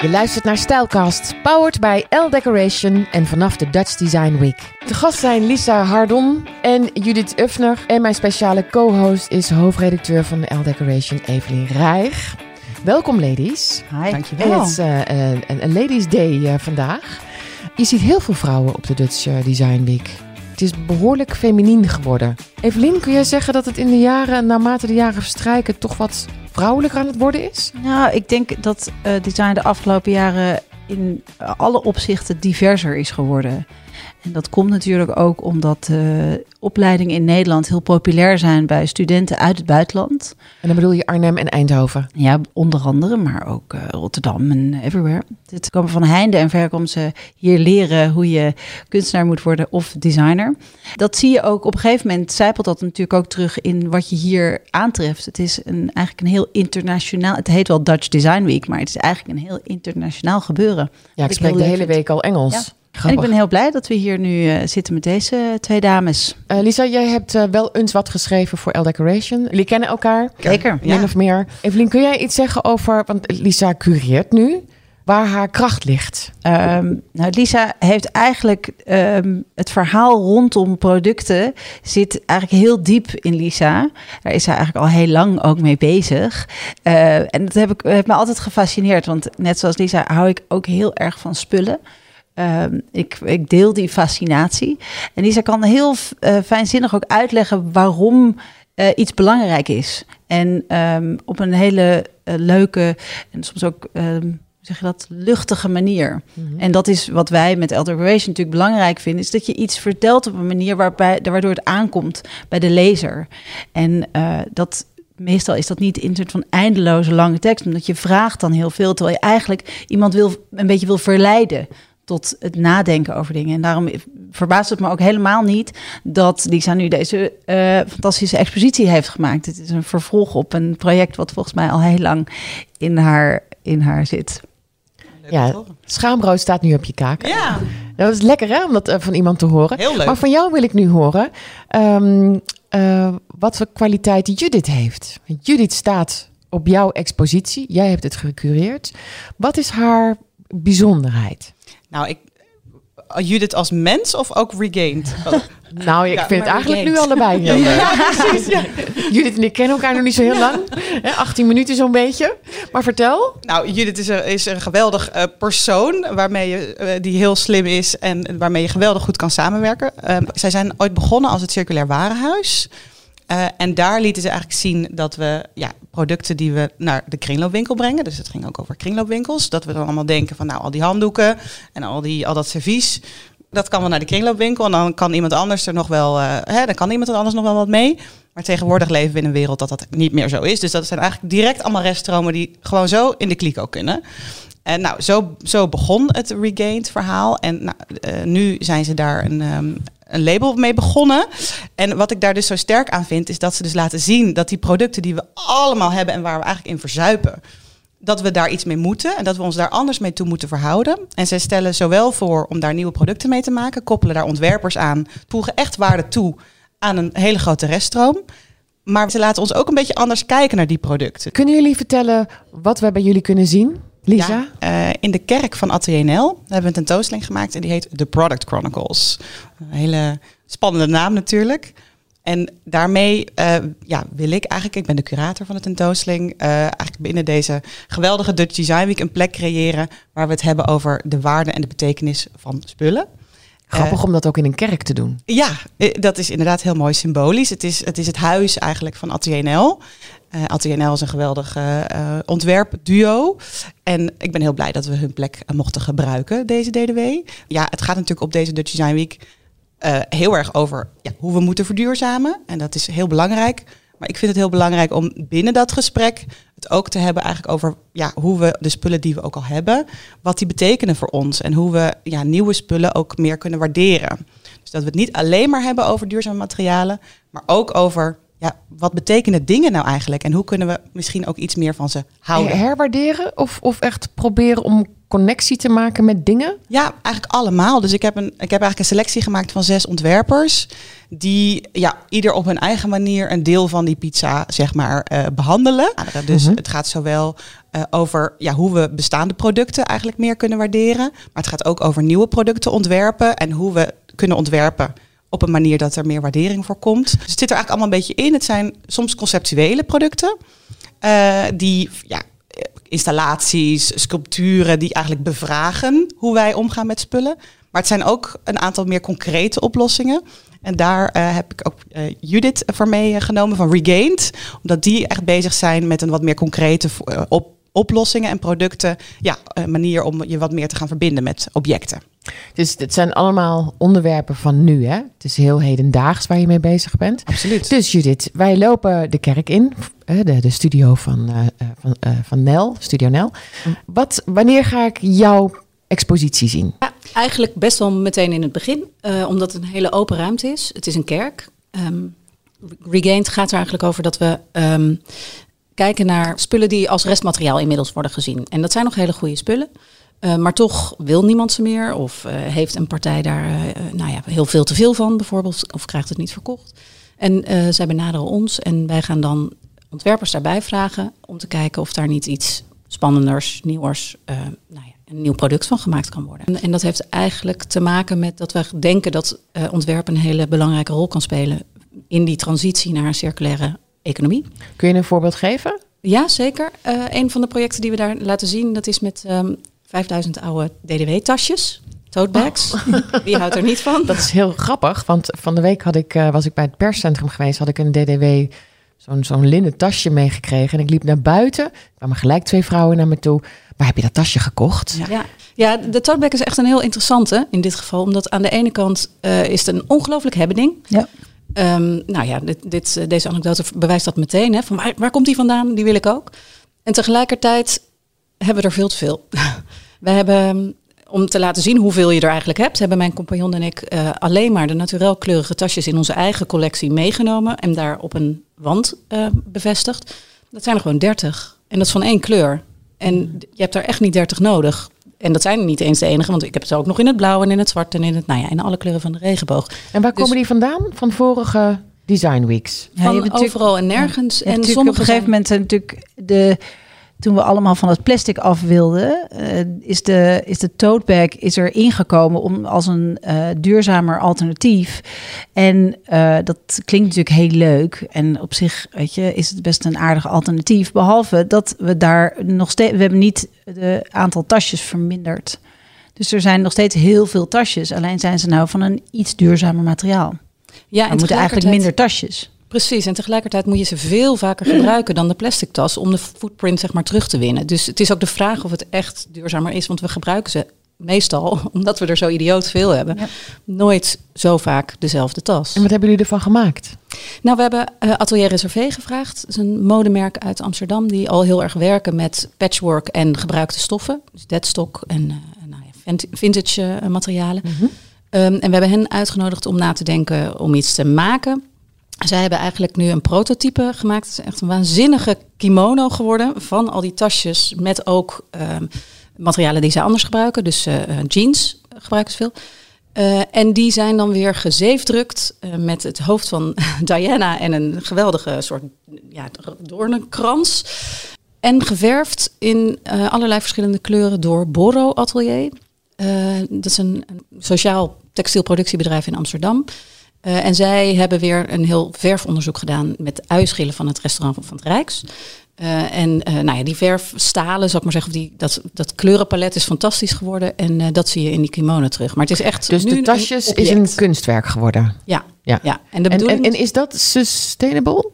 Je luistert naar Stijlcast, powered by L Decoration en vanaf de Dutch Design Week. De gast zijn Lisa Hardon en Judith Uffner. En mijn speciale co-host is hoofdredacteur van de L Decoration, Evelien Rijg. Welkom ladies. Hi. Dankjewel. En het is uh, een, een, Ladies Day uh, vandaag. Je ziet heel veel vrouwen op de Dutch uh, Design Week. Het is behoorlijk feminien geworden. Evelien, kun jij zeggen dat het in de jaren, naarmate de jaren verstrijken, toch wat vrouwelijker aan het worden is? Nou, ik denk dat uh, design de afgelopen jaren in alle opzichten diverser is geworden. En dat komt natuurlijk ook omdat uh, opleidingen in Nederland heel populair zijn bij studenten uit het buitenland. En dan bedoel je Arnhem en Eindhoven? Ja, onder andere, maar ook uh, Rotterdam en everywhere. Dit komen van heinde en ver komen ze hier leren hoe je kunstenaar moet worden of designer. Dat zie je ook op een gegeven moment, zijpelt dat natuurlijk ook terug in wat je hier aantreft. Het is een, eigenlijk een heel internationaal, het heet wel Dutch Design Week, maar het is eigenlijk een heel internationaal gebeuren. Ja, ik spreek de hele week al Engels. Ja. En ik ben heel blij dat we hier nu uh, zitten met deze twee dames. Uh, Lisa, jij hebt uh, wel eens wat geschreven voor L Decoration. Jullie kennen elkaar. Zeker. Min ja. of meer. Evelien, kun jij iets zeggen over, want Lisa cureert nu, waar haar kracht ligt? Um, nou, Lisa heeft eigenlijk um, het verhaal rondom producten zit eigenlijk heel diep in Lisa. Daar is zij eigenlijk al heel lang ook mee bezig. Uh, en dat heb ik, heeft me altijd gefascineerd, want net zoals Lisa hou ik ook heel erg van spullen. Um, ik, ik, deel die fascinatie. En Lisa kan heel uh, fijnzinnig ook uitleggen waarom uh, iets belangrijk is. En um, op een hele uh, leuke en soms ook, um, zeg je dat, luchtige manier. Mm -hmm. En dat is wat wij met Elder Relation natuurlijk belangrijk vinden, is dat je iets vertelt op een manier waarbij, waardoor het aankomt bij de lezer. En dat meestal is dat niet in soort van eindeloze lange tekst, omdat je vraagt dan heel veel, terwijl je eigenlijk iemand wil, een beetje wil verleiden tot het nadenken over dingen. En daarom verbaast het me ook helemaal niet dat Lisa nu deze uh, fantastische expositie heeft gemaakt. Het is een vervolg op een project wat volgens mij al heel lang in haar, in haar zit. Ja, schaambrood staat nu op je kaak. Ja. Dat is lekker hè, om dat uh, van iemand te horen. Heel leuk. Maar van jou wil ik nu horen um, uh, wat voor kwaliteit Judith heeft. Judith staat op jouw expositie. Jij hebt het gecureerd. Wat is haar bijzonderheid? Nou, ik, Judith als mens of ook regained? Oh. Nou, ik ja, vind het eigenlijk regained. nu allebei. Ja, precies. Ja. Judith en ik kennen elkaar nog niet zo heel lang. Hè, 18 minuten zo'n beetje. Maar vertel. Nou, Judith is een, is een geweldig uh, persoon waarmee je, uh, die heel slim is en waarmee je geweldig goed kan samenwerken. Uh, zij zijn ooit begonnen als het Circulair Warenhuis. En daar lieten ze eigenlijk zien dat we ja, producten die we naar de kringloopwinkel brengen. Dus het ging ook over kringloopwinkels. Dat we dan allemaal denken van nou al die handdoeken en al, die, al dat servies. Dat kan wel naar de kringloopwinkel. En dan kan iemand anders er nog wel. Uh, hè, dan kan iemand er anders nog wel wat mee. Maar tegenwoordig leven we in een wereld dat dat niet meer zo is. Dus dat zijn eigenlijk direct allemaal reststromen die gewoon zo in de kliko kunnen. En nou, zo, zo begon het Regained verhaal. En nou, uh, nu zijn ze daar een, um, een label mee begonnen. En wat ik daar dus zo sterk aan vind, is dat ze dus laten zien dat die producten die we allemaal hebben en waar we eigenlijk in verzuipen, dat we daar iets mee moeten en dat we ons daar anders mee toe moeten verhouden. En zij stellen zowel voor om daar nieuwe producten mee te maken, koppelen daar ontwerpers aan, voegen echt waarde toe aan een hele grote reststroom. Maar ze laten ons ook een beetje anders kijken naar die producten. Kunnen jullie vertellen wat we bij jullie kunnen zien? Lisa? Ja, uh, in de kerk van Atelier NL hebben we een tentoonstelling gemaakt en die heet The Product Chronicles. Een hele spannende naam natuurlijk. En daarmee uh, ja, wil ik eigenlijk, ik ben de curator van de tentoonstelling, uh, eigenlijk binnen deze geweldige Dutch Design Week een plek creëren waar we het hebben over de waarde en de betekenis van spullen. Grappig uh, om dat ook in een kerk te doen. Ja, dat is inderdaad heel mooi symbolisch. Het is het, is het huis eigenlijk van Atelier NL. Uh, Atelier NL is een geweldig uh, ontwerpduo. En ik ben heel blij dat we hun plek mochten gebruiken, deze DDW. Ja, het gaat natuurlijk op deze Dutch Design Week heel erg over ja, hoe we moeten verduurzamen. En dat is heel belangrijk. Maar ik vind het heel belangrijk om binnen dat gesprek het ook te hebben eigenlijk over ja, hoe we de spullen die we ook al hebben, wat die betekenen voor ons. En hoe we ja, nieuwe spullen ook meer kunnen waarderen. Dus dat we het niet alleen maar hebben over duurzame materialen, maar ook over ja, wat betekenen dingen nou eigenlijk? En hoe kunnen we misschien ook iets meer van ze houden? Herwaarderen of, of echt proberen om connectie te maken met dingen? Ja, eigenlijk allemaal. Dus ik heb, een, ik heb eigenlijk een selectie gemaakt van zes ontwerpers. die ja, ieder op hun eigen manier een deel van die pizza zeg maar uh, behandelen. Dus Mhm. het gaat zowel eh, over ja, hoe we bestaande producten eigenlijk meer kunnen waarderen. Maar het gaat ook over nieuwe producten ontwerpen en hoe we kunnen ontwerpen op een manier dat er meer waardering voor komt. Dus het zit er eigenlijk allemaal een beetje in. Het zijn soms conceptuele producten eh, die ja, installaties, sculpturen die eigenlijk bevragen hoe wij omgaan met spullen. Maar het zijn ook een aantal meer concrete oplossingen. En daar eh, heb ik ook eh, Judith voor meegenomen van Regained. Omdat die echt bezig zijn met een wat meer concrete op, oplossingen en producten. Ja, een manier om je wat meer te gaan verbinden met objecten. Dus het zijn allemaal onderwerpen van nu, hè? Het is heel hedendaags waar je mee bezig bent. Absoluut. Dus Judith, wij lopen de kerk in, eh, de, de studio van, eh, eh, van, eh, van Nel, Studio Nel. Wat, wanneer ga ik jouw expositie zien? Ja, eigenlijk best wel meteen in het begin, eh, omdat het een hele open ruimte is. Het is een kerk. Ehm, Regained gaat er eigenlijk over dat we ehm, kijken naar spullen die als restmateriaal inmiddels worden gezien. En dat zijn nog hele goede spullen. Uh, maar toch wil niemand ze meer of uh, heeft een partij daar uh, nou ja, heel veel te veel van bijvoorbeeld of krijgt het niet verkocht. En zij benaderen ons en wij gaan dan ontwerpers daarbij vragen om te kijken of daar niet iets spannenders, nieuwers, nou ja, een nieuw product van gemaakt kan worden. En, en, dat heeft eigenlijk te maken met dat we denken dat ontwerp een hele belangrijke rol kan spelen in die transitie naar een circulaire economie. Kun je een voorbeeld geven? Ja, zeker. een van de projecten die we daar laten zien, dat is met um, 5000 oude DDW-tasjes. Tote bags. Oh. Wie houdt er niet van? Dat is heel grappig, want van de week had ik, uh, was ik bij het perscentrum geweest, had ik een DDW, zo'n zo'n linnen tasje meegekregen. En ik liep naar buiten, er kwamen gelijk twee vrouwen naar me toe. Waar heb je dat tasje gekocht? Ja, ja. ja de tote bag is echt een heel interessante in dit geval. Omdat aan de ene kant uh, is het een ongelooflijk hebbening. Ja. Um, nou ja, dit, dit, deze anekdote bewijst dat meteen. Hè, van waar, waar komt die vandaan? Die wil ik ook. En tegelijkertijd hebben we er veel te veel. We hebben, om te laten zien hoeveel je er eigenlijk hebt, hebben mijn compagnon en ik uh, alleen maar de naturel kleurige tasjes in onze eigen collectie meegenomen en daar op een wand uh, bevestigd. Dat zijn er gewoon 30. En dat is van één kleur. En je hebt daar echt niet 30 nodig. En dat zijn niet eens de enige, want ik heb ze ook nog in het blauw en in het zwart en in het, nou ja, in alle kleuren van de regenboog. En waar dus, komen die vandaan? Van vorige Design Weeks? Van ja, overal en nergens. Ja, en sommige op een gegeven moment zijn natuurlijk de toen we allemaal van het plastic af wilden, uh, is, de, is de tote bag is er ingekomen om als een uh, duurzamer alternatief. En uh, dat klinkt natuurlijk heel leuk. En op zich, weet je, is het best een aardig alternatief. Behalve dat we daar nog steeds, we hebben niet het aantal tasjes verminderd. Dus er zijn nog steeds heel veel tasjes. Alleen zijn ze nou van een iets duurzamer materiaal. Ja, en we moeten eigenlijk minder tasjes. Precies, en tegelijkertijd moet je ze veel vaker gebruiken dan de plastic tas om de footprint zeg maar terug te winnen. Dus het is ook de vraag of het echt duurzamer is, want we gebruiken ze meestal, omdat we er zo idioot veel hebben, ja. nooit zo vaak dezelfde tas. En wat hebben jullie ervan gemaakt? Nou, we hebben uh, Atelier Reservé gevraagd. Dat is een modemerk uit Amsterdam die al heel erg werken met patchwork en gebruikte stoffen. Dus deadstock en uh, nou ja, vintage uh, materialen. Mm -hmm. um, en we hebben hen uitgenodigd om na te denken om iets te maken. Zij hebben eigenlijk nu een prototype gemaakt. Het is echt een waanzinnige kimono geworden van al die tasjes met ook um, materialen die zij anders gebruiken. Dus uh, jeans gebruiken ze veel. Uh, en die zijn dan weer gezeefdrukt met het hoofd van Diana en een geweldige soort ja, doornenkrans. En geverfd in allerlei verschillende kleuren door Boro Atelier. dat is een, een sociaal textielproductiebedrijf in Amsterdam. Uh, en zij hebben weer een heel verfonderzoek gedaan met uischillen van het restaurant van het Rijks. Uh, en uh, nou ja, die verfstalen, zal ik maar zeggen, die, dat, dat kleurenpalet is fantastisch geworden. En dat zie je in die kimono terug. Maar het is echt. Dus nu de tasjes een is een kunstwerk geworden. Ja. ja. ja. En, de bedoeling... en, en, en is dat sustainable?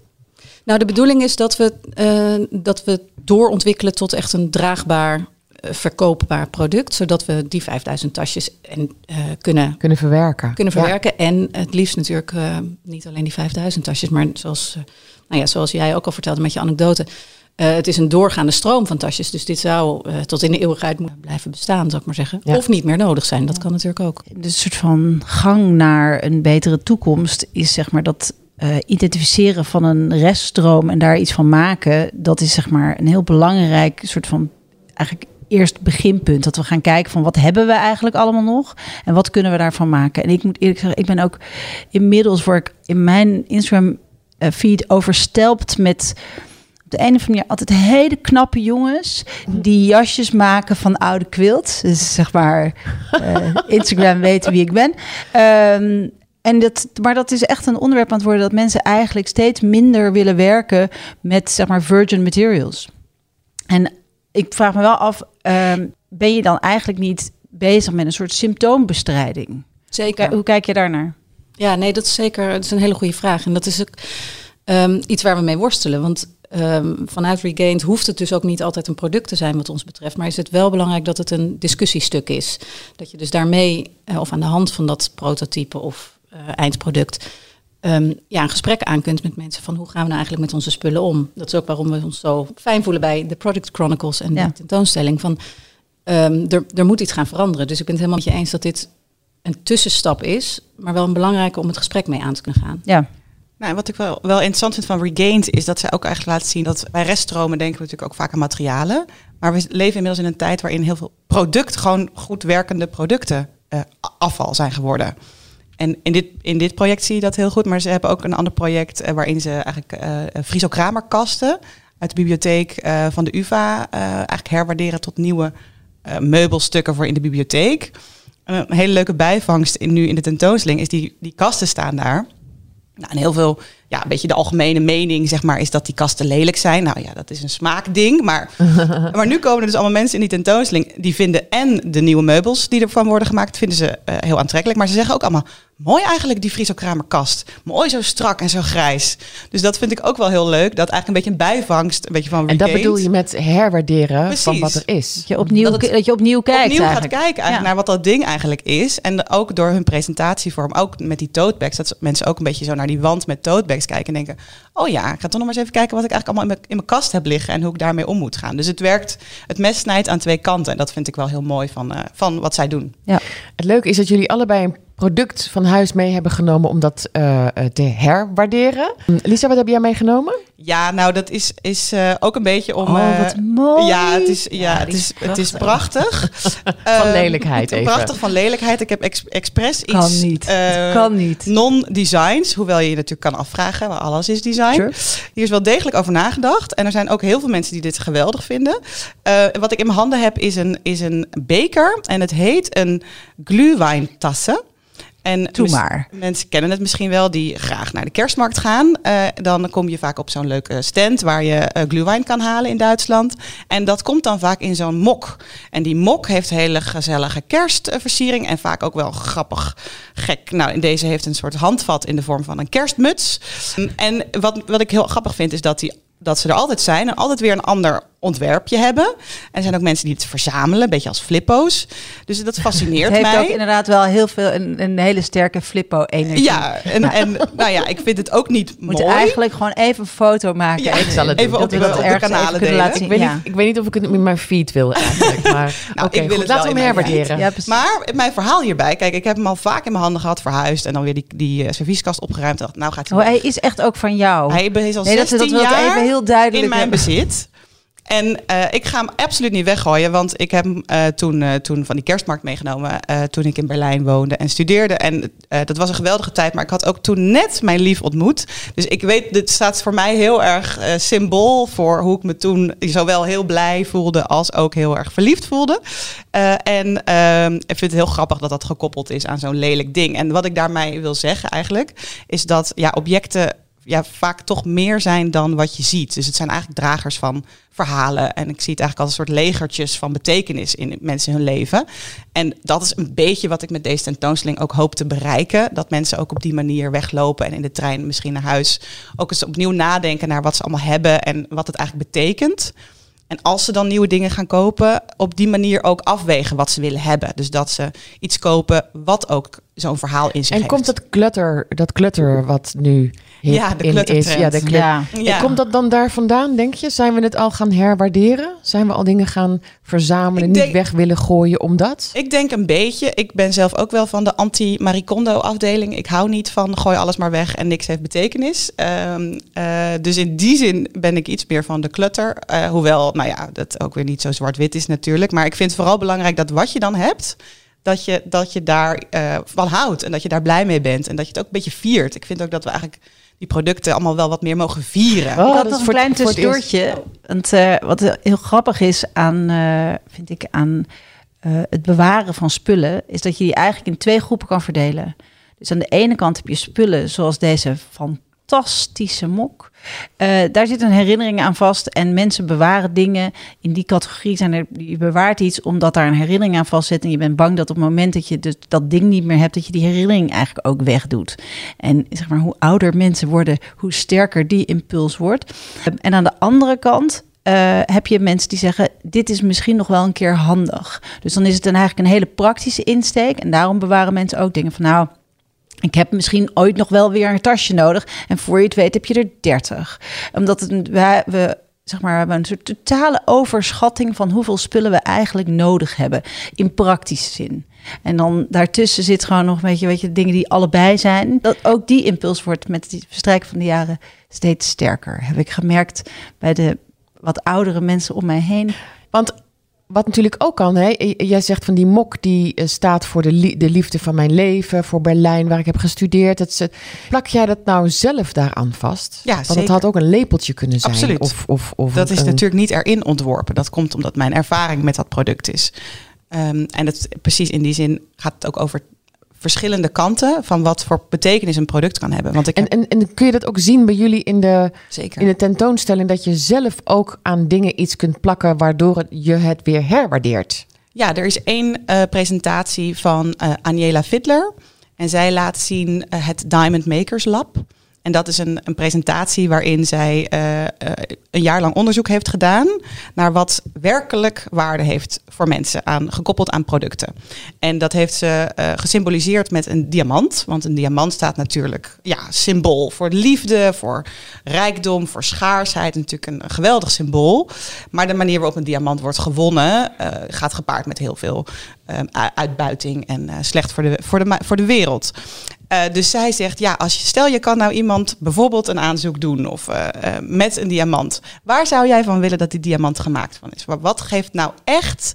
Nou, de bedoeling is dat we, dat we doorontwikkelen tot echt een draagbaar verkoopbaar product, zodat we die 5000 tasjes en, uh, kunnen, kunnen verwerken. Kunnen verwerken. Ja. En het liefst natuurlijk uh, niet alleen die 5000 tasjes, maar zoals, uh, nou ja, zoals jij ook al vertelde met je anekdote. het is een doorgaande stroom van tasjes, dus dit zou tot in de eeuwigheid moeten blijven bestaan, zou ik maar zeggen. Ja. Of niet meer nodig zijn, dat kan natuurlijk ook. De soort van gang naar een betere toekomst is zeg maar dat uh, identificeren van een reststroom en daar iets van maken, dat is zeg maar een heel belangrijk soort van eigenlijk eerst beginpunt. Dat we gaan kijken van wat hebben we eigenlijk allemaal nog en wat kunnen we daarvan maken. En ik moet eerlijk zeggen, ik ben ook inmiddels word ik in mijn Instagram eh, feed overstelpt met de ene of andere altijd hele knappe jongens die jasjes maken van oude quilt. Dus zeg maar eh, Instagram weten wie ik ben. Ehm, en dat, maar dat is echt een onderwerp aan het worden dat mensen eigenlijk steeds minder willen werken met zeg maar virgin materials. En ik vraag me wel af, ehm, ben je dan eigenlijk niet bezig met een soort symptoombestrijding? Zeker. Hoe kijk je daarnaar? Ja, nee, dat is zeker dat is een hele goede vraag. En dat is ook ehm, iets waar we mee worstelen. Want ehm, vanuit Regained hoeft het dus ook niet altijd een product te zijn wat ons betreft. Maar is het wel belangrijk dat het een discussiestuk is. Dat je dus daarmee, eh, of aan de hand van dat prototype of eh, eindproduct... ehm, ja, een gesprek aan kunt met mensen van hoe gaan we nou eigenlijk met onze spullen om. Dat is ook waarom we ons zo fijn voelen bij de Product Chronicles en Ja. de tentoonstelling. Van, ehm, er, er moet iets gaan veranderen. Dus ik ben het helemaal met je eens dat dit een tussenstap is, maar wel een belangrijke om het gesprek mee aan te kunnen gaan. Ja, Nou, wat ik wel, wel interessant vind van Regained is dat zij ook eigenlijk laten zien dat bij reststromen denken we natuurlijk ook vaak aan materialen. Maar we leven inmiddels in een tijd waarin heel veel product, gewoon goed werkende producten, eh, afval zijn geworden. En in dit, in dit project zie je dat heel goed. Maar ze hebben ook een ander project eh, waarin ze eigenlijk eh Friso Kramer kasten uit de bibliotheek van de UvA eigenlijk herwaarderen tot nieuwe meubelstukken voor in de bibliotheek. En een hele leuke bijvangst in, nu in de tentoonstelling is die, die kasten staan daar. Nou, en heel veel, ja, een beetje de algemene mening, zeg maar, is dat die kasten lelijk zijn. Nou ja, dat is een smaakding. Maar, maar nu komen er dus allemaal mensen in die tentoonstelling die vinden en de nieuwe meubels die ervan worden gemaakt, vinden ze eh, heel aantrekkelijk. Maar ze zeggen ook allemaal, mooi eigenlijk die Friso Kramer kast. Mooi zo strak en zo grijs. Dus dat vind ik ook wel heel leuk. Dat eigenlijk een beetje een bijvangst, een beetje van En dat Regained. bedoel je met herwaarderen van wat er is. dat je opnieuw, Dat dat, je opnieuw kijkt opnieuw gaat kijken eigenlijk Ja. naar wat dat ding eigenlijk is. En ook door hun presentatievorm, ook met die totebags, dat mensen ook een beetje zo naar die wand met totebags kijken en denken, oh ja, ik ga toch nog maar eens even kijken wat ik eigenlijk allemaal in mijn, in mijn kast heb liggen en hoe ik daarmee om moet gaan. Dus het werkt, het mes snijdt aan twee kanten en dat vind ik wel heel mooi van, eh, van wat zij doen. Het leuke is dat jullie allebei een product van huis mee hebben genomen om dat eh, eh, te herwaarderen. Hm, Lisa, wat heb jij meegenomen? Ja, nou dat is, is eh, ook een beetje om... Oh, eh, wat mooi. Ja, het is, ja, Ja, het is, het is prachtig. Van lelijkheid even. Prachtig van lelijkheid. Ik heb ex- expres iets... Kan niet. eh, Het kan niet. Non-designs, hoewel je je natuurlijk kan afvragen, maar alles is design. Sure. Hier is wel degelijk over nagedacht. En er zijn ook heel veel mensen die dit geweldig vinden. Eh, wat ik in mijn handen heb is een, is een beker. En het heet een glühweintasse. En maar. Mensen kennen het misschien wel die graag naar de kerstmarkt gaan. Eh, dan kom je vaak op zo'n leuke stand waar je eh glühwein kan halen in Duitsland. En dat komt dan vaak in zo'n mok. En die mok heeft hele gezellige kerstversiering en vaak ook wel grappig gek. Nou, in deze heeft een soort handvat in de vorm van een kerstmuts. En wat, wat ik heel grappig vind is dat die dat ze er altijd zijn en altijd weer een ander ontwerpje hebben. En er zijn ook mensen die het verzamelen, een beetje als flippo's. Dus dat fascineert Het heeft mij. ook inderdaad wel heel veel een, een hele sterke flippo-energie. Ja, en, en nou ja, ik vind het ook niet We moeten mooi. eigenlijk gewoon even een foto maken. Ja, ik zal het even doen. op, Dat de, we dat op de kanalen delen. laten Ik weet, Ja. niet, ik weet niet of ik het in mijn feed wil eigenlijk. Maar Nou, oké, ik wil goed, het laten we hem herwaarderen. Ja. Maar mijn verhaal hierbij, kijk, ik heb hem al vaak in mijn handen gehad, verhuisd en dan weer die, die eh, servieskast opgeruimd. Dacht, nou gaat hij. Oh, hij is echt ook van jou. hij is al nee, dat, 16 dat jaar even heel duidelijk in mijn hebben. bezit. En eh, ik ga hem absoluut niet weggooien, want ik heb hem eh, toen, eh, toen van die kerstmarkt meegenomen toen ik in Berlijn woonde en studeerde. En dat was een geweldige tijd, maar ik had ook toen net mijn lief ontmoet. Dus ik weet, dit staat voor mij heel erg symbool voor hoe ik me toen zowel heel blij voelde als ook heel erg verliefd voelde. En ehm, ik vind het heel grappig dat dat gekoppeld is aan zo'n lelijk ding. En wat ik daarmee wil zeggen eigenlijk, is dat ja, objecten ja, vaak toch meer zijn dan wat je ziet. Dus het zijn eigenlijk dragers van verhalen. En ik zie het eigenlijk als een soort legertjes van betekenis in mensen hun leven. En dat is een beetje wat ik met deze tentoonstelling ook hoop te bereiken. Dat mensen ook op die manier weglopen en in de trein misschien naar huis ook eens opnieuw nadenken naar wat ze allemaal hebben en wat het eigenlijk betekent. En als ze dan nieuwe dingen gaan kopen, op die manier ook afwegen wat ze willen hebben. Dus dat ze iets kopen wat ook zo'n verhaal in zich En heeft. komt dat clutter, dat clutter wat nu Ja, de in is. Ja, de clutter. Ja. Komt dat dan daar vandaan, denk je? Zijn we het al gaan herwaarderen? Zijn we al dingen gaan verzamelen, niet weg willen gooien omdat? Ik denk een beetje. Ik ben zelf ook wel van de anti-Maricondo afdeling. Ik hou niet van gooi alles maar weg en niks heeft betekenis. Ehm, eh, dus in die zin ben ik iets meer van de clutter. Eh, hoewel, nou ja, dat ook weer niet zo zwart-wit is natuurlijk. Maar ik vind het vooral belangrijk dat wat je dan hebt, dat je, dat je daar eh, van houdt. En dat je daar blij mee bent. En dat je het ook een beetje viert. Ik vind ook dat we eigenlijk die producten allemaal wel wat meer mogen vieren. Oh, ik had dat nog is een voor- klein tussendoortje. Want eh, wat heel grappig is aan, eh, vind ik, aan eh, het bewaren van spullen, is dat je die eigenlijk in twee groepen kan verdelen. Dus aan de ene kant heb je spullen zoals deze fantastische mok. Eh, daar zit een herinnering aan vast en mensen bewaren dingen. In die categorie zijn er, je bewaart iets omdat daar een herinnering aan vast zit. En je bent bang dat op het moment dat je dus dat ding niet meer hebt, dat je die herinnering eigenlijk ook wegdoet. En zeg maar, hoe ouder mensen worden, hoe sterker die impuls wordt. Ehm, En aan de andere kant eh, heb je mensen die zeggen: Dit is misschien nog wel een keer handig. Dus dan is het dan eigenlijk een hele praktische insteek. En daarom bewaren mensen ook dingen van: Nou. Ik heb misschien ooit nog wel weer een tasje nodig. En voor je het weet heb je er 30. Omdat het, we, zeg maar, hebben een soort totale overschatting van hoeveel spullen we eigenlijk nodig hebben. In praktische zin. En dan daartussen zit gewoon nog een beetje, weet je, dingen die allebei zijn. Dat ook die impuls wordt met het verstrijken van de jaren steeds sterker. Heb ik gemerkt bij de wat oudere mensen om mij heen. Want wat natuurlijk ook kan, hè? jij zegt van die mok die eh, staat voor de, de liefde van mijn leven, voor Berlijn waar ik heb gestudeerd. Het, plak jij dat nou zelf daaraan vast? Ja, Want het zeker. had ook een lepeltje kunnen zijn. Absoluut. Of, of, of Dat is natuurlijk niet erin ontworpen. Dat komt omdat mijn ervaring met dat product is. Ehm, en het, precies in die zin gaat het ook over verschillende kanten van wat voor betekenis een product kan hebben. Want ik En, heb, en, en kun je dat ook zien bij jullie in de, zeker. in de tentoonstelling, dat je zelf ook aan dingen iets kunt plakken waardoor het, je het weer herwaardeert? Ja, er is één eh, presentatie van eh Aniela Fiddler. En zij laat zien eh, het Diamond Makers Lab. En dat is een, een presentatie waarin zij eh, eh, een jaar lang onderzoek heeft gedaan naar wat werkelijk waarde heeft voor mensen, aan, gekoppeld aan producten. En dat heeft ze eh, gesymboliseerd met een diamant. Want een diamant staat natuurlijk ja, symbool voor liefde, voor rijkdom, voor schaarsheid. Natuurlijk een, geweldig symbool. Maar de manier waarop een diamant wordt gewonnen gaat gepaard met heel veel uitbuiting en slecht voor de, voor, de, voor de wereld. Eh, dus zij zegt, ja, als je, stel je kan nou iemand bijvoorbeeld een aanzoek doen of eh, eh, met een diamant. Waar zou jij van willen dat die diamant gemaakt van is? Wa- Wat geeft nou echt,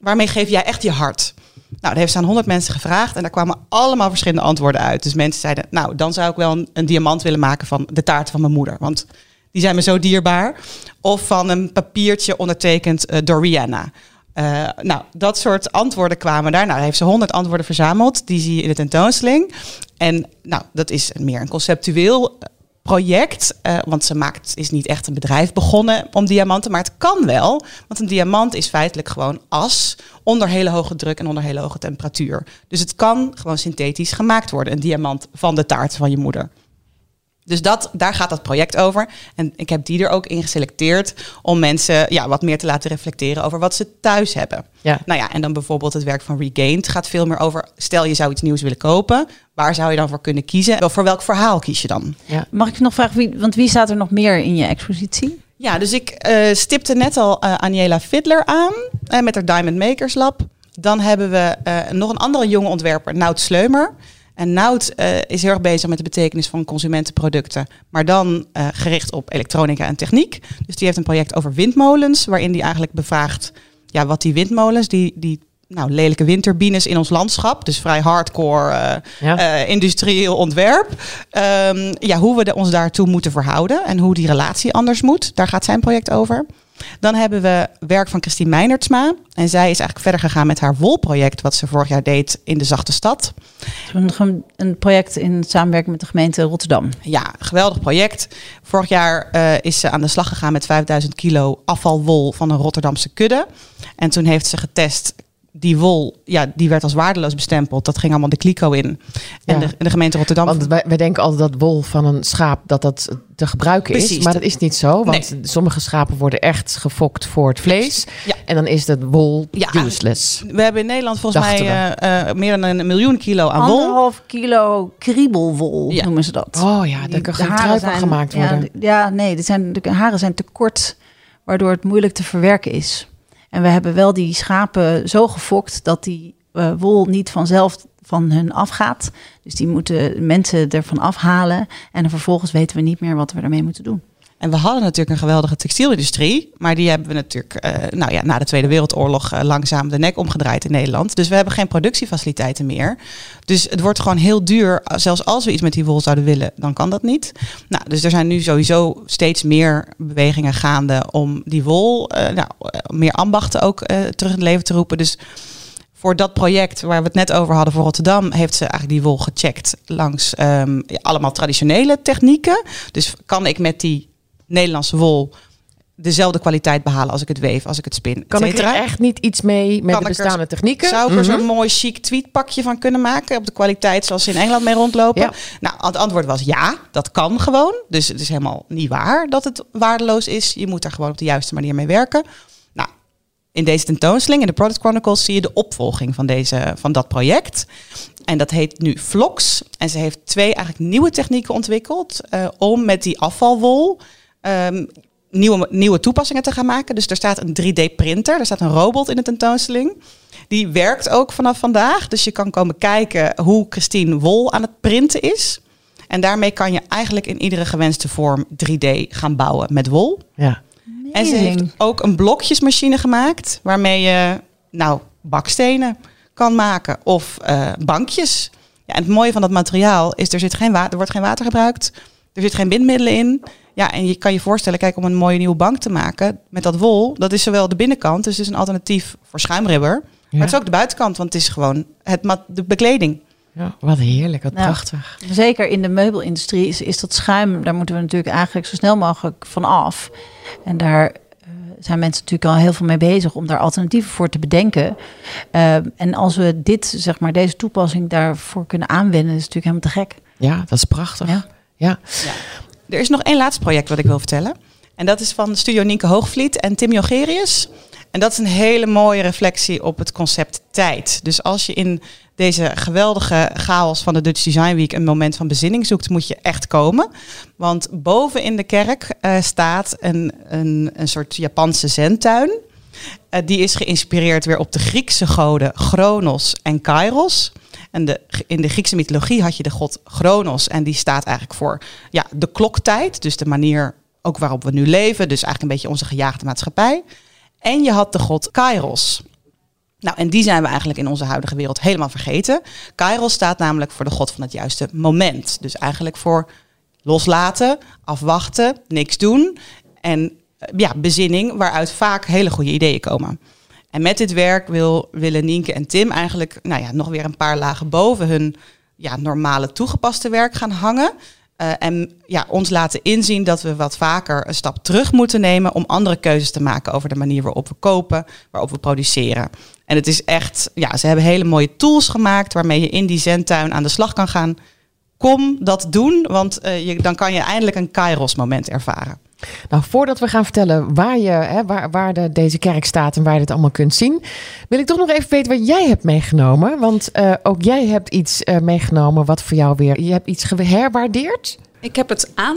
waarmee geef jij echt je hart? Nou, daar heeft ze aan 100 mensen gevraagd en daar kwamen allemaal verschillende antwoorden uit. Dus mensen zeiden, nou, dan zou ik wel een, een diamant willen maken van de taart van mijn moeder. Want die zijn me zo dierbaar. Of van een papiertje ondertekend door Rihanna. Eh, nou, dat soort antwoorden kwamen daar. Nou, daar heeft ze honderd antwoorden verzameld. Die zie je in de tentoonstelling. En nou, dat is meer een conceptueel eh, project. eh, want ze maakt, is niet echt een bedrijf begonnen om diamanten. Maar het kan wel. Want een diamant is feitelijk gewoon as onder hele hoge druk en onder hele hoge temperatuur. Dus het kan gewoon synthetisch gemaakt worden. Een diamant van de taart van je moeder. Dus dat, daar gaat dat project over. En ik heb die er ook in geselecteerd om mensen ja, wat meer te laten reflecteren over wat ze thuis hebben. Ja. Nou ja, en dan bijvoorbeeld het werk van Regained gaat veel meer over, stel je zou iets nieuws willen kopen, waar zou je dan voor kunnen kiezen? Wel, voor welk verhaal kies je dan? Mag ik nog vragen, wie, want wie staat er nog meer in je expositie? Ja, dus ik eh, stipte net al eh Aniela Fiddler aan eh, met haar Diamond Makers Lab. Dan hebben we eh, nog een andere jonge ontwerper, Nout Sleumer. En Nout eh, is heel erg bezig met de betekenis van consumentenproducten, maar dan eh, gericht op elektronica en techniek. Dus die heeft een project over windmolens, waarin die eigenlijk bevraagt ja, wat die windmolens, die, die nou, lelijke windturbines in ons landschap, dus vrij hardcore Ja. eh, industrieel ontwerp. Ehm, ja, hoe we de- ons daartoe moeten verhouden en hoe die relatie anders moet. Daar gaat zijn project over. Dan hebben we werk van Christine Meinertsma. En zij is eigenlijk verder gegaan met haar wolproject, wat ze vorig jaar deed in de Zachte Stad. Een, een project in samenwerking met de gemeente Rotterdam. Ja, geweldig project. Vorig jaar eh, is ze aan de slag gegaan met 5000 kilo afvalwol van een Rotterdamse kudde. En toen heeft ze getest, die wol, ja, die werd als waardeloos bestempeld. Dat ging allemaal de kliko in. En, Ja. de, en de gemeente Rotterdam... Want wij, wij denken altijd dat wol van een schaap dat dat te gebruiken is. Maar dat is niet zo. Want sommige schapen worden echt gefokt voor het vlees. Ja. En dan is dat wol Ja. useless. we hebben in Nederland volgens Dachten mij eh, eh, meer dan een miljoen kilo aan wol. Anderhalf kilo kriebelwol Ja. noemen ze dat. Oh ja, daar kan geen trui van gemaakt worden. Ja, nee, zijn, de haren zijn te kort, waardoor het moeilijk te verwerken is. En we hebben wel die schapen zo gefokt dat die eh, wol niet vanzelf van hun afgaat. Dus die moeten mensen ervan afhalen. En vervolgens weten we niet meer wat we ermee moeten doen. En we hadden natuurlijk een geweldige textielindustrie. Maar die hebben we natuurlijk eh, nou ja, na de Tweede Wereldoorlog eh, langzaam de nek omgedraaid in Nederland. Dus we hebben geen productiefaciliteiten meer. Dus het wordt gewoon heel duur. Zelfs als we iets met die wol zouden willen, dan kan dat niet. Nou, dus er zijn nu sowieso steeds meer bewegingen gaande om die wol, eh, nou, meer ambachten ook terug in het leven te roepen. Dus voor dat project waar we het net over hadden voor Rotterdam, heeft ze eigenlijk die wol gecheckt langs ehm, allemaal traditionele technieken. Dus kan ik met die Nederlandse wol dezelfde kwaliteit behalen als ik het weef, als ik het spin, Kan ik er echt niet iets mee met Kan de er- bestaande technieken? Zou ik er Mhm. zo'n mooi chic tweetpakje van kunnen maken op de kwaliteit zoals ze in Engeland mee rondlopen? Ja. Nou, het antwoord was ja, dat kan gewoon. Dus het is helemaal niet waar dat het waardeloos is. Je moet er gewoon op de juiste manier mee werken. Nou, in deze tentoonstelling, in de Product Chronicles, zie je de opvolging van, deze, van dat project. En dat heet nu Vlox. En ze heeft twee eigenlijk nieuwe technieken ontwikkeld eh, om met die afvalwol ehm, nieuwe, nieuwe toepassingen te gaan maken. Dus er staat een 3D-printer, er staat een robot in de tentoonstelling. Die werkt ook vanaf vandaag. Dus je kan komen kijken hoe Christine Wol aan het printen is. En daarmee kan je eigenlijk in iedere gewenste vorm 3D gaan bouwen met wol. Ja. En ze heeft ook een blokjesmachine gemaakt waarmee je nou bakstenen kan maken of eh, bankjes. Ja, en het mooie van dat materiaal is er zit geen water, er wordt geen water gebruikt, er zit geen bindmiddelen in. Ja, en je kan je voorstellen, kijk, om een mooie nieuwe bank te maken met dat wol, dat is zowel de binnenkant, dus het is een alternatief voor schuimribber, maar het is ook de buitenkant, want het is gewoon het mat, de bekleding. Ja, wat heerlijk, wat Ja. prachtig. Zeker in de meubelindustrie is, is dat schuim, daar moeten we natuurlijk eigenlijk zo snel mogelijk van af. En daar eh, zijn mensen natuurlijk al heel veel mee bezig om daar alternatieven voor te bedenken. Eh, en als we dit, zeg maar, deze toepassing daarvoor kunnen aanwenden, is het natuurlijk helemaal te gek. Ja, dat is prachtig. Ja. Ja. Er is nog één laatste project wat ik wil vertellen. En dat is van Studio Nienke Hoogvliet en Tim Jongerius. En dat is een hele mooie reflectie op het concept tijd. Dus als je in deze geweldige chaos van de Dutch Design Week een moment van bezinning zoekt, moet je echt komen. Want boven in de kerk eh, staat een, een, een soort Japanse zentuin. Eh, die is geïnspireerd weer op de Griekse goden Chronos en Kairos. En in de Griekse mythologie had je de god Chronos. En die staat eigenlijk voor ja, de kloktijd. Dus de manier ook waarop we nu leven. Dus eigenlijk een beetje onze gejaagde maatschappij. En je had de god Kairos. Nou, en die zijn we eigenlijk in onze huidige wereld helemaal vergeten. Kairos staat namelijk voor de god van het juiste moment. Dus eigenlijk voor loslaten, afwachten, niks doen. En eh, ja, bezinning, waaruit vaak hele goede ideeën komen. En met dit werk wil, willen Nienke en Tim eigenlijk nou ja, nog weer een paar lagen boven hun ja, normale toegepaste werk gaan hangen. Eh, en ja, ons laten inzien dat we wat vaker een stap terug moeten nemen om andere keuzes te maken over de manier waarop we kopen, waarop we produceren. En het is echt, ja, ze hebben hele mooie tools gemaakt waarmee je in die zentuin aan de slag kan gaan. Kom dat doen, want eh, je, dan kan je eindelijk een Kairos-moment ervaren. Nou, voordat we gaan vertellen waar, je, hè, waar, waar de, deze kerk staat en waar je dit allemaal kunt zien, wil ik toch nog even weten wat jij hebt meegenomen. Want eh, ook jij hebt iets eh, meegenomen wat voor jou weer. Je hebt iets geherwaardeerd. Ik heb het aan.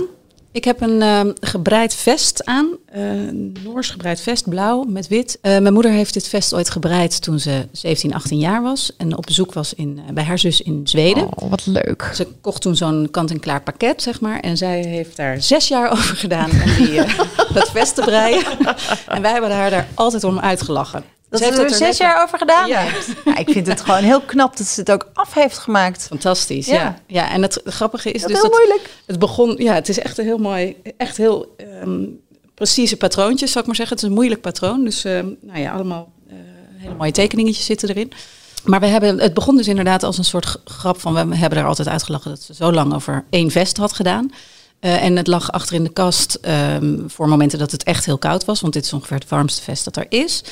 Ik heb een ehm, gebreid vest aan. eh, Een Noors gebreid vest, blauw met wit. Eh, mijn moeder heeft dit vest ooit gebreid toen ze 17, 18 jaar was. En op bezoek was in, eh, bij haar zus in Zweden. Oh, wat leuk. Ze kocht toen zo'n kant-en-klaar pakket, zeg maar. En zij heeft daar zes jaar over gedaan om die, eh, dat vest te breien. en wij hebben haar daar altijd om uitgelachen. Dat Ze ze heeft er zes lekker- jaar over gedaan Ja. heeft. Ja, ik vind het gewoon heel knap dat ze het ook af heeft gemaakt. Fantastisch, Ja. ja. ja. en het grappige is Dat dus heel dat moeilijk. het begon... Ja, het is echt een heel mooi, echt heel ehm, precieze patroontjes, zou ik maar zeggen. Het is een moeilijk patroon, dus ehm, nou ja, allemaal eh, hele mooie tekeningetjes zitten erin. Maar we hebben, het begon dus inderdaad als een soort grap van... we hebben er altijd uitgelachen dat ze zo lang over één vest had gedaan... Eh, en het lag achter in de kast ehm, voor momenten dat het echt heel koud was. Want dit is ongeveer het warmste vest dat er is.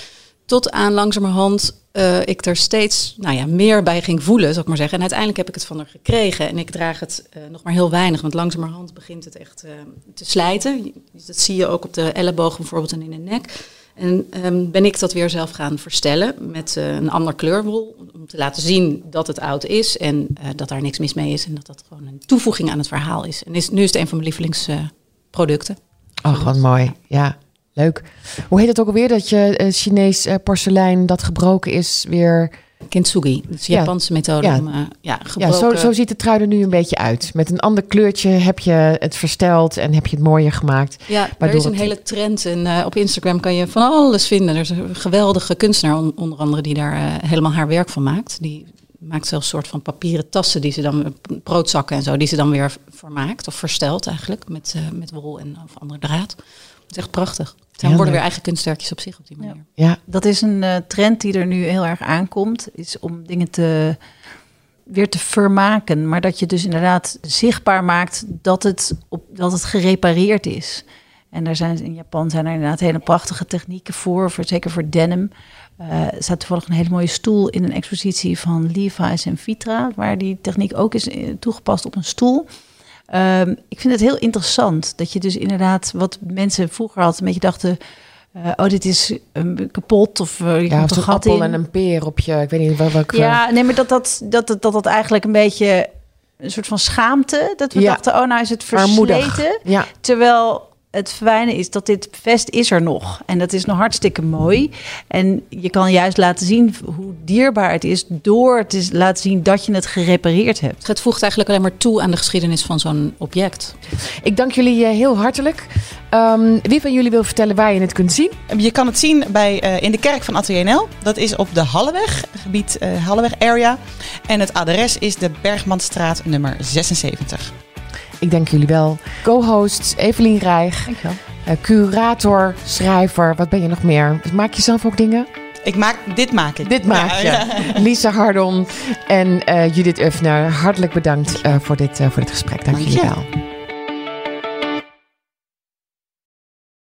Tot aan langzamerhand uh, ik er steeds nou ja, meer bij ging voelen, zou ik maar zeggen. En uiteindelijk heb ik het van haar gekregen. En ik draag het uh, nog maar heel weinig, want langzamerhand begint het echt uh, te slijten. Dat zie je ook op de ellebogen bijvoorbeeld en in de nek. En um, ben ik dat weer zelf gaan verstellen met een ander kleurwol. Om te laten zien dat het oud is en dat daar niks mis mee is. En dat dat gewoon een toevoeging aan het verhaal is. En is, nu is het een van mijn lievelingsproducten. Oh, wat mooi. Ja, leuk. Hoe heet het ook alweer dat je uh, Chinees uh, porselein dat gebroken is weer... Kintsugi, dat is de Japanse methode ja. om uh, ja, gebroken... Ja, zo, zo ziet de trui er nu een beetje uit. Met een ander kleurtje heb je het versteld en heb je het mooier gemaakt. Ja, er is een het... hele trend en uh, op Instagram kan je van alles vinden. Er is een geweldige kunstenaar on, onder andere die daar uh, helemaal haar werk van maakt. Die maakt zelfs een soort van papieren tassen die ze dan, broodzakken en zo, die ze dan weer vermaakt of verstelt eigenlijk met, met wol en of andere draad. Het is echt prachtig. Dan worden weer eigen kunstwerkjes op zich op die manier. Ja, dat is een uh, trend die er nu heel erg aankomt. Is om dingen te weer te vermaken. Maar dat je dus inderdaad zichtbaar maakt dat het, op, dat het gerepareerd is. En daar zijn in Japan zijn er inderdaad hele prachtige technieken voor, voor zeker voor denim. Uh, er staat toevallig een hele mooie stoel in een expositie van Levi's en Vitra, waar die techniek ook is toegepast op een stoel. Um, ik vind het heel interessant dat je dus inderdaad wat mensen vroeger altijd een beetje dachten. Uh, oh, dit is um, kapot of uh, je ja, een gat appel in. en een peer op je. Ik weet niet wel welke. Ja, nee, maar dat dat, dat, dat, dat, dat eigenlijk een beetje een soort van schaamte. Dat we Ja. dachten, oh, nou is het versleten. Ja. Terwijl het fijne is dat dit vest is er nog. En dat is nog hartstikke mooi. En je kan juist laten zien hoe dierbaar het is... door te laten zien dat je het gerepareerd hebt. Het voegt eigenlijk alleen maar toe aan de geschiedenis van zo'n object. Ik dank jullie eh, heel hartelijk. Ehm, wie van jullie wil vertellen waar je het kunt zien? Je kan het zien bij, eh, in de kerk van Atelier NL. Dat is op de Halleweg, gebied eh, Halleweg area. En het adres is de Bergmanstraat nummer 76. Ik dank jullie wel. Co-host Evelien Rijg, Dankjewel. eh, curator, schrijver. Wat ben je nog meer? Maak je zelf ook dingen? Ik maak, dit maak ik. Dit maak je. Ja, ja. Lisa Hardon en eh, Judith Uffner, hartelijk bedankt eh, voor, dit, voor dit gesprek. Dank Dank jullie wel.